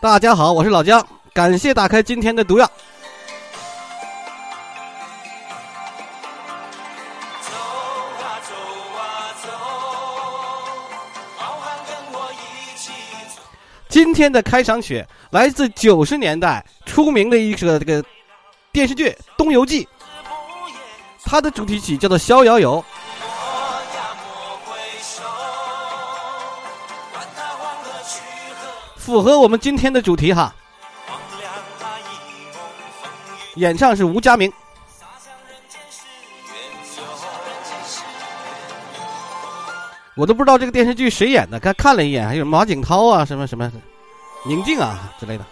大家好，我是老姜，感谢打开今天的毒药。今天的开场曲来自九十年代出名的一个这个电视剧《东游记》，它的主题曲叫做《逍遥游》。符合我们今天的主题哈。演唱是吴佳明。我都不知道这个电视剧谁演的，刚看了一眼，还有马景涛啊，什么什么，宁静啊之类的。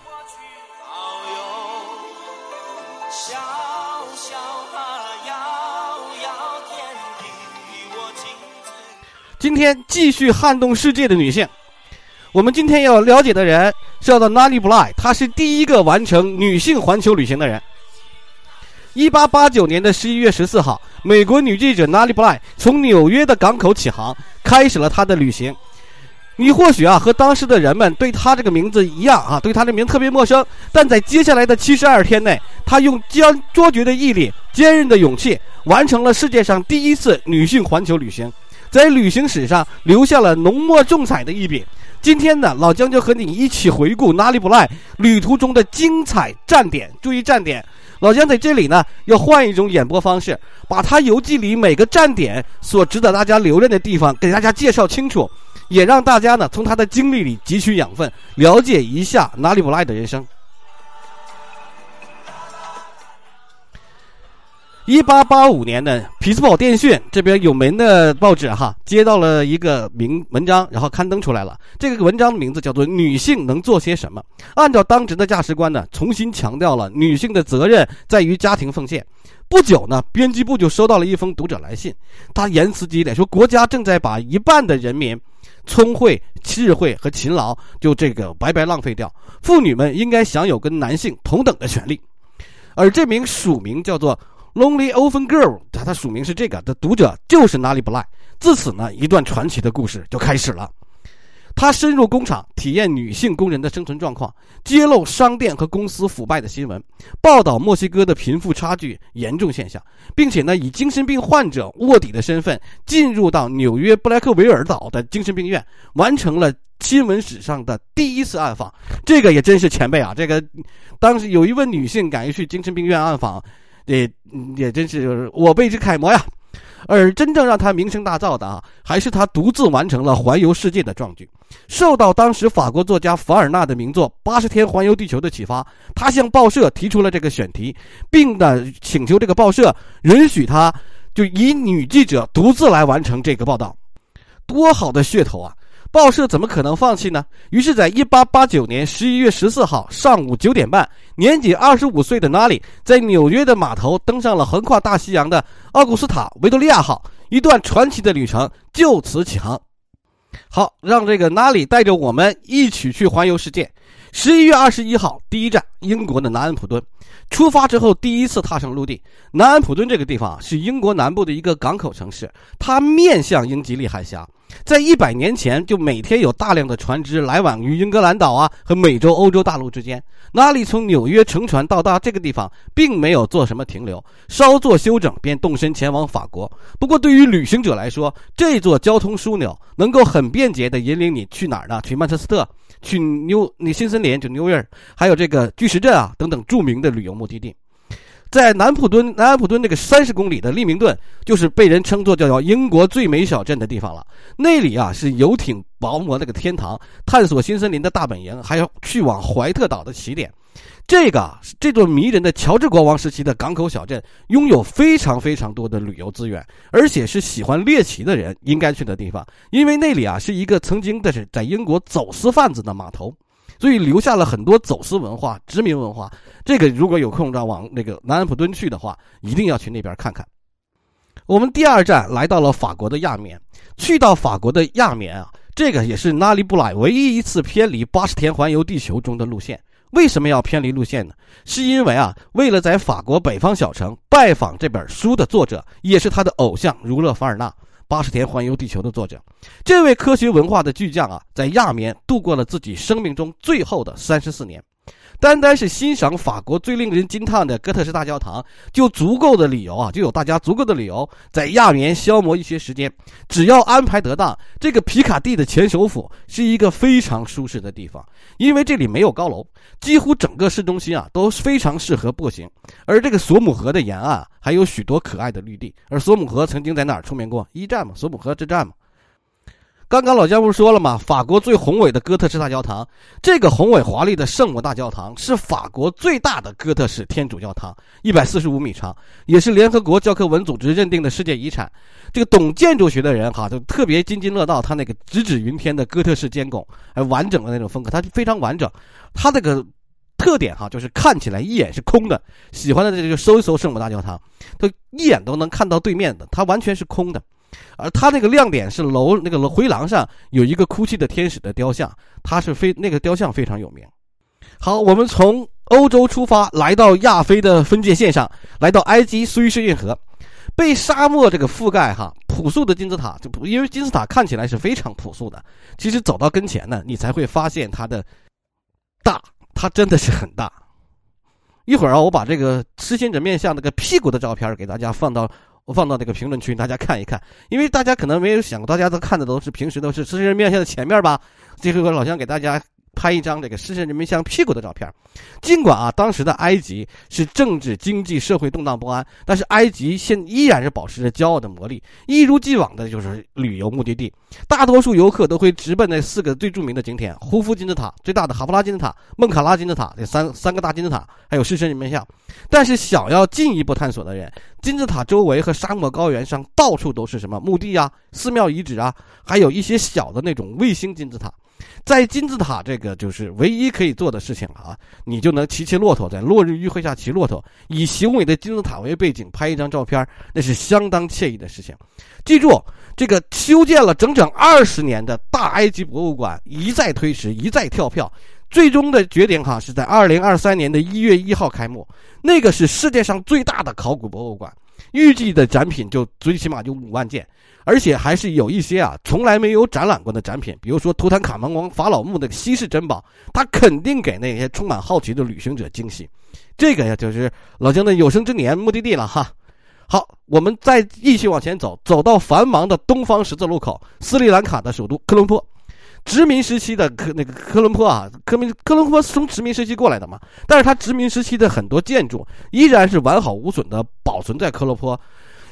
今天继续撼动世界的女性。我们今天要了解的人是叫做 Nali Bly，她是第一个完成女性环球旅行的人。一八八九年的十一月十四号，美国女记者 Nali Bly 从纽约的港口起航，开始了她的旅行。你或许啊和当时的人们对她这个名字一样啊，对她的名特别陌生。但在接下来的七十二天内，她用坚卓绝的毅力、坚韧的勇气，完成了世界上第一次女性环球旅行，在旅行史上留下了浓墨重彩的一笔。今天呢，老姜就和你一起回顾哪里不赖旅途中的精彩站点。注意站点，老姜在这里呢要换一种演播方式，把他游记里每个站点所值得大家留恋的地方给大家介绍清楚，也让大家呢从他的经历里汲取养分，了解一下哪里不赖的人生。一八八五年呢，匹兹堡电讯这边有名的报纸哈，接到了一个名文章，然后刊登出来了。这个文章的名字叫做《女性能做些什么》。按照当时的价值观呢，重新强调了女性的责任在于家庭奉献。不久呢，编辑部就收到了一封读者来信，他言辞激烈，说国家正在把一半的人民聪慧、智慧和勤劳就这个白白浪费掉，妇女们应该享有跟男性同等的权利。而这名署名叫做。Lonely Open Girl，他他署名是这个的读者就是哪里不赖。自此呢，一段传奇的故事就开始了。他深入工厂，体验女性工人的生存状况，揭露商店和公司腐败的新闻，报道墨西哥的贫富差距严重现象，并且呢，以精神病患者卧底的身份进入到纽约布莱克维尔岛的精神病院，完成了新闻史上的第一次暗访。这个也真是前辈啊！这个当时有一位女性敢于去精神病院暗访。也也真是我辈之楷模呀，而真正让他名声大噪的啊，还是他独自完成了环游世界的壮举。受到当时法国作家凡尔纳的名作《八十天环游地球》的启发，他向报社提出了这个选题，并呢请求这个报社允许他就以女记者独自来完成这个报道。多好的噱头啊！报社怎么可能放弃呢？于是，在一八八九年十一月十四号上午九点半，年仅二十五岁的纳里在纽约的码头登上了横跨大西洋的奥古斯塔维多利亚号，一段传奇的旅程就此起航。好，让这个纳里带着我们一起去环游世界。十一月二十一号，第一站英国的南安普敦。出发之后，第一次踏上陆地。南安普敦这个地方是英国南部的一个港口城市，它面向英吉利海峡。在一百年前，就每天有大量的船只来往于英格兰岛啊和美洲、欧洲大陆之间。哪里从纽约乘船到达这个地方，并没有做什么停留，稍作休整便动身前往法国。不过，对于旅行者来说，这座交通枢纽能够很便捷地引领你去哪儿呢？去曼彻斯特，去纽那新森林，就纽约，还有这个巨石阵啊等等著名的旅游目的地。在南普敦南安普敦那个三十公里的利明顿，就是被人称作叫叫英国最美小镇的地方了。那里啊是游艇薄膜那个天堂，探索新森林的大本营，还有去往怀特岛的起点。这个这座迷人的乔治国王时期的港口小镇，拥有非常非常多的旅游资源，而且是喜欢猎奇的人应该去的地方，因为那里啊是一个曾经的是在英国走私贩子的码头。所以留下了很多走私文化、殖民文化。这个如果有空让往那个南安普敦去的话，一定要去那边看看。我们第二站来到了法国的亚眠，去到法国的亚眠啊，这个也是拉里布莱唯一一次偏离八十天环游地球中的路线。为什么要偏离路线呢？是因为啊，为了在法国北方小城拜访这本书的作者，也是他的偶像儒勒·凡尔纳。八十天环游地球》的作者。这位科学文化的巨匠啊，在亚眠度过了自己生命中最后的三十四年。单单是欣赏法国最令人惊叹的哥特式大教堂，就足够的理由啊，就有大家足够的理由在亚眠消磨一些时间。只要安排得当，这个皮卡蒂的前首府是一个非常舒适的地方，因为这里没有高楼，几乎整个市中心啊都非常适合步行。而这个索姆河的沿岸还有许多可爱的绿地。而索姆河曾经在哪儿出名过？一战嘛，索姆河之战嘛。刚刚老姜不是说了吗？法国最宏伟的哥特式大教堂，这个宏伟华丽的圣母大教堂是法国最大的哥特式天主教堂，一百四十五米长，也是联合国教科文组织认定的世界遗产。这个懂建筑学的人哈，就特别津津乐道他那个直指云天的哥特式尖拱，还完整的那种风格，它非常完整。它这个特点哈，就是看起来一眼是空的。喜欢的这就搜一搜圣母大教堂，它一眼都能看到对面的，它完全是空的。而它那个亮点是楼那个楼回廊上有一个哭泣的天使的雕像，它是非那个雕像非常有名。好，我们从欧洲出发，来到亚非的分界线上，来到埃及苏伊士运河，被沙漠这个覆盖哈，朴素的金字塔就因为金字塔看起来是非常朴素的，其实走到跟前呢，你才会发现它的大，它真的是很大。一会儿啊，我把这个痴心者面像那个屁股的照片给大家放到。我放到这个评论区，大家看一看，因为大家可能没有想过，大家都看的都是平时都是狮身人面向的前面吧。这回我老乡给大家。拍一张这个狮身人面像屁股的照片。尽管啊，当时的埃及是政治、经济、社会动荡不安，但是埃及现依然是保持着骄傲的魔力，一如既往的就是旅游目的地。大多数游客都会直奔那四个最著名的景点：胡夫金字塔、最大的哈夫拉金字塔、孟卡拉金字塔这三三个大金字塔，还有狮身人面像。但是想要进一步探索的人，金字塔周围和沙漠高原上到处都是什么墓地啊、寺庙遗址啊，还有一些小的那种卫星金字塔。在金字塔这个就是唯一可以做的事情了啊！你就能骑骑骆驼，在落日余晖下骑骆驼，以雄伟的金字塔为背景拍一张照片，那是相当惬意的事情。记住，这个修建了整整二十年的大埃及博物馆一再推迟，一再跳票，最终的决定哈是在二零二三年的一月一号开幕。那个是世界上最大的考古博物馆，预计的展品就最起码就五万件。而且还是有一些啊，从来没有展览过的展品，比如说图坦卡蒙王法老墓的稀世珍宝，他肯定给那些充满好奇的旅行者惊喜。这个呀，就是老姜的有生之年目的地了哈。好，我们再继续往前走，走到繁忙的东方十字路口，斯里兰卡的首都科伦坡。殖民时期的科那个科伦坡啊，科民科伦坡是从殖民时期过来的嘛，但是它殖民时期的很多建筑依然是完好无损的保存在科伦坡。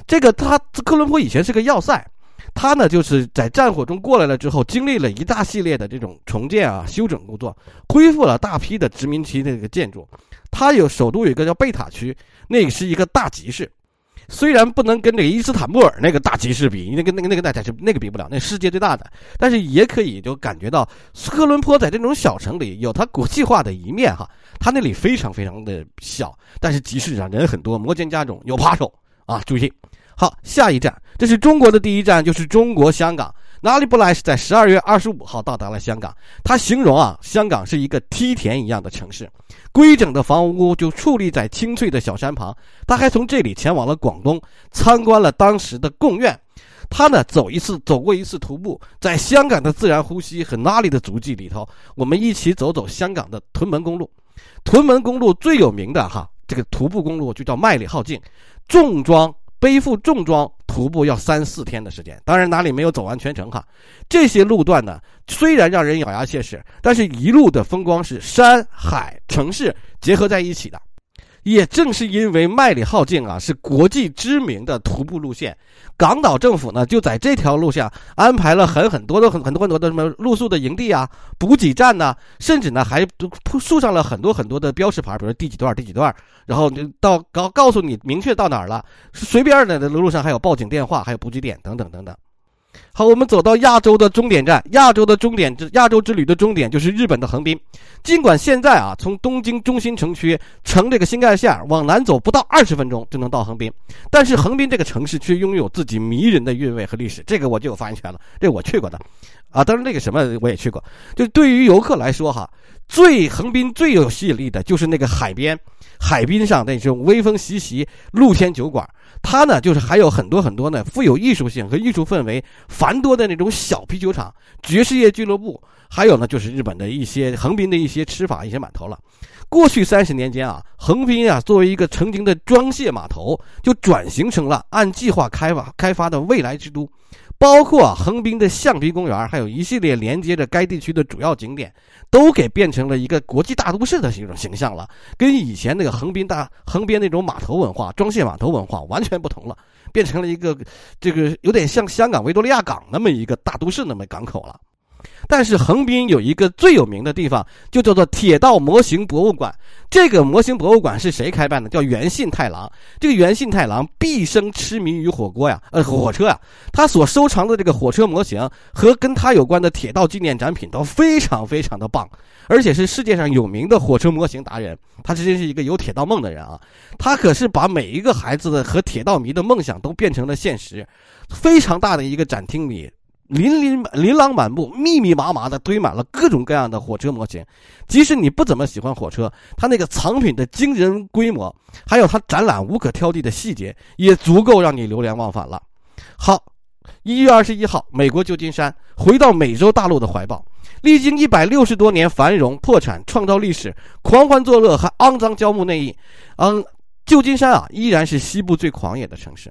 这个他科伦坡以前是个要塞，他呢就是在战火中过来了之后，经历了一大系列的这种重建啊、修整工作，恢复了大批的殖民期那个建筑。他有首都有一个叫贝塔区，那是一个大集市，虽然不能跟这个伊斯坦布尔那个大集市比，那个那个那个大家是那个比不了，那世界最大的，但是也可以就感觉到科伦坡在这种小城里有它国际化的一面哈。它那里非常非常的小，但是集市上人很多，摩肩加踵，有扒手啊，注意。好，下一站，这是中国的第一站，就是中国香港。哪里不来是在十二月二十五号到达了香港。他形容啊，香港是一个梯田一样的城市，规整的房屋就矗立在青翠的小山旁。他还从这里前往了广东，参观了当时的贡院。他呢，走一次，走过一次徒步，在香港的自然呼吸和哪里的足迹里头，我们一起走走香港的屯门公路。屯门公路最有名的哈，这个徒步公路就叫麦理浩径，重装。背负重装徒步要三四天的时间，当然哪里没有走完全程哈。这些路段呢，虽然让人咬牙切齿，但是一路的风光是山海城市结合在一起的。也正是因为麦里浩径啊是国际知名的徒步路线，港岛政府呢就在这条路上安排了很很多的很很多很多的什么露宿的营地啊、补给站呐，甚至呢还竖上了很多很多的标识牌，比如第几段第几段，然后就到告告诉你明确到哪儿了，随便的的路上还有报警电话，还有补给点等等等等。好，我们走到亚洲的终点站，亚洲的终点之亚洲之旅的终点就是日本的横滨。尽管现在啊，从东京中心城区乘这个新干线往南走不到二十分钟就能到横滨，但是横滨这个城市却拥有自己迷人的韵味和历史。这个我就有发言权了，这我去过的，啊，当然那个什么我也去过。就对于游客来说哈，最横滨最有吸引力的就是那个海边，海滨上那种微风习习露天酒馆。它呢，就是还有很多很多呢富有艺术性和艺术氛围繁多的那种小啤酒厂、爵士乐俱乐部，还有呢就是日本的一些横滨的一些吃法、一些码头了。过去三十年间啊，横滨啊作为一个曾经的装卸码头，就转型成了按计划开发开发的未来之都。包括横滨的橡皮公园，还有一系列连接着该地区的主要景点，都给变成了一个国际大都市的一种形象了，跟以前那个横滨大横滨那种码头文化、装卸码头文化完全不同了，变成了一个这个有点像香港维多利亚港那么一个大都市那么港口了。但是横滨有一个最有名的地方，就叫做铁道模型博物馆。这个模型博物馆是谁开办的？叫原信太郎。这个原信太郎毕生痴迷于火锅呀，呃，火车呀。他所收藏的这个火车模型和跟他有关的铁道纪念展品都非常非常的棒，而且是世界上有名的火车模型达人。他真是一个有铁道梦的人啊！他可是把每一个孩子的和铁道迷的梦想都变成了现实。非常大的一个展厅里。琳琳琳琅满目、密密麻麻的堆满了各种各样的火车模型。即使你不怎么喜欢火车，它那个藏品的惊人规模，还有它展览无可挑剔的细节，也足够让你流连忘返了。好，一月二十一号，美国旧金山回到美洲大陆的怀抱，历经一百六十多年繁荣、破产、创造历史、狂欢作乐和肮脏交木内义，嗯，旧金山啊，依然是西部最狂野的城市。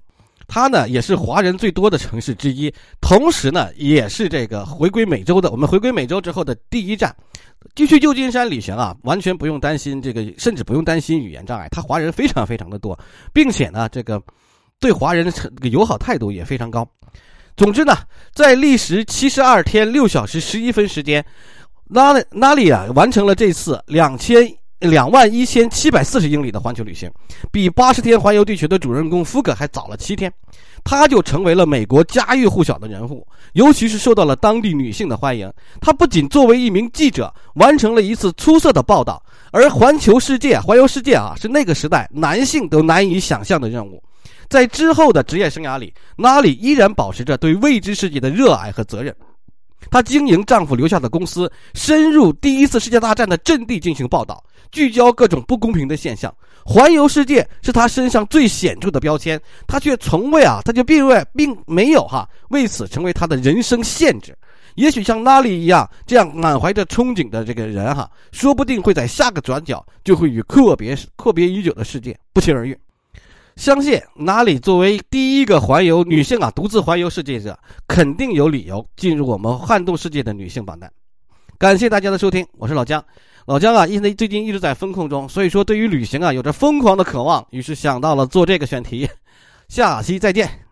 它呢也是华人最多的城市之一，同时呢也是这个回归美洲的。我们回归美洲之后的第一站，继续旧金山旅行啊，完全不用担心这个，甚至不用担心语言障碍。它华人非常非常的多，并且呢这个对华人的这个友好态度也非常高。总之呢，在历时七十二天六小时十一分时间，拉拉里啊完成了这次两千。两万一千七百四十英里的环球旅行，比八十天环游地球的主人公福格还早了七天，他就成为了美国家喻户晓的人物，尤其是受到了当地女性的欢迎。他不仅作为一名记者完成了一次出色的报道，而环球世界、环游世界啊，是那个时代男性都难以想象的任务。在之后的职业生涯里，拉里依然保持着对未知世界的热爱和责任。她经营丈夫留下的公司，深入第一次世界大战的阵地进行报道。聚焦各种不公平的现象，环游世界是她身上最显著的标签，她却从未啊，她就并未并没有哈为此成为她的人生限制。也许像拉里一样这样满怀着憧憬的这个人哈，说不定会在下个转角就会与阔别阔别已久的世界不期而遇。相信哪里作为第一个环游女性啊，独自环游世界者，肯定有理由进入我们撼动世界的女性榜单。感谢大家的收听，我是老姜。老姜啊，因为最近一直在风控中，所以说对于旅行啊有着疯狂的渴望，于是想到了做这个选题。下期再见。